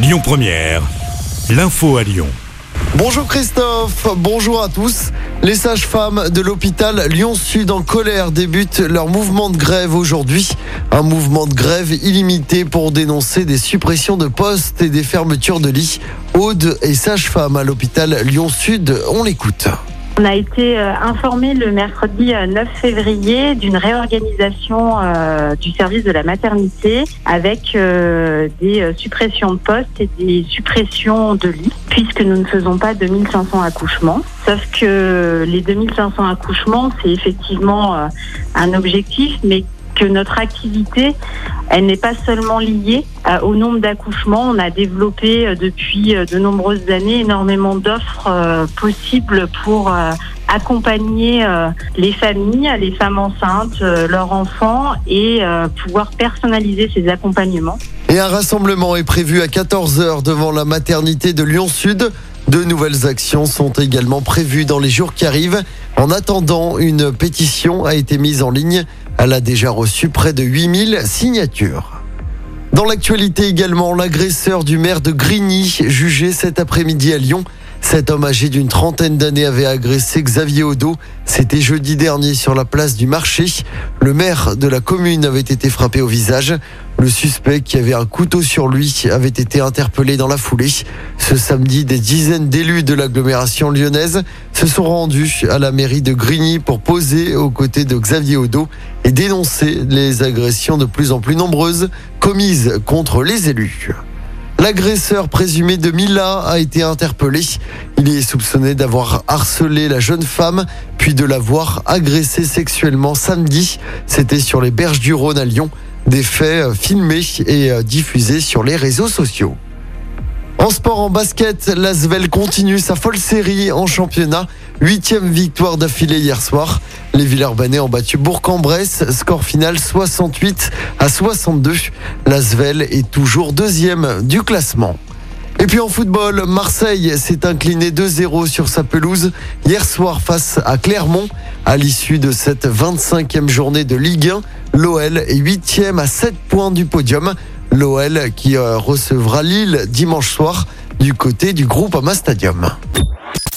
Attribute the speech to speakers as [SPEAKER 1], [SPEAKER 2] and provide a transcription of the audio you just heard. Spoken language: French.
[SPEAKER 1] Lyon Première, l'info à Lyon.
[SPEAKER 2] Bonjour Christophe, bonjour à tous. Les sages-femmes de l'hôpital Lyon-Sud en colère débutent leur mouvement de grève aujourd'hui. Un mouvement de grève illimité pour dénoncer des suppressions de postes et des fermetures de lits. Aude et sage-femme à l'hôpital Lyon-Sud, on l'écoute.
[SPEAKER 3] On a été euh, informé le mercredi 9 euh, février d'une réorganisation euh, du service de la maternité avec des suppressions de postes et des suppressions de lits puisque nous ne faisons pas 2500 accouchements. Sauf que les 2500 accouchements, c'est effectivement un objectif, mais que notre activité, elle n'est pas seulement liée euh, au nombre d'accouchements. On a développé euh, depuis euh, de nombreuses années énormément d'offres possibles pour accompagner les familles, les femmes enceintes, leurs enfants et pouvoir personnaliser ces accompagnements.
[SPEAKER 2] Et un rassemblement est prévu à 14h devant la maternité de Lyon-Sud. De nouvelles actions sont également prévues dans les jours qui arrivent. En attendant, une pétition a été mise en ligne. Elle a déjà reçu près de 8000 signatures. Dans l'actualité également, l'agresseur du maire de Grigny, jugé cet après-midi à Lyon, cet homme âgé d'une trentaine d'années avait agressé Xavier Odo. C'était jeudi dernier sur la place du marché. Le maire de la commune avait été frappé au visage. Le suspect qui avait un couteau sur lui avait été interpellé dans la foulée. Ce samedi, des dizaines d'élus de l'agglomération lyonnaise se sont rendus à la mairie de Grigny pour poser aux côtés de Xavier Odo et dénoncer les agressions de plus en plus nombreuses commises contre les élus. L'agresseur présumé de Mila a été interpellé. Il est soupçonné d'avoir harcelé la jeune femme, puis de l'avoir agressée sexuellement samedi. C'était sur les berges du Rhône à Lyon. Des faits euh, filmés et euh, diffusés sur les réseaux sociaux. En sport, en basket, l'Asvel continue sa folle série en championnat. Huitième victoire d'affilée hier soir. Les Villeurbanais ont battu Bourg-en-Bresse. Score final 68 à 62. L'Asvel est toujours deuxième du classement. Et puis en football, Marseille s'est incliné 2-0 sur sa pelouse hier soir face à Clermont. À l'issue de cette 25e journée de Ligue 1, l'OL est 8e à 7 points du podium. L'OL qui euh, recevra Lille dimanche soir du côté du groupe Ama Stadium.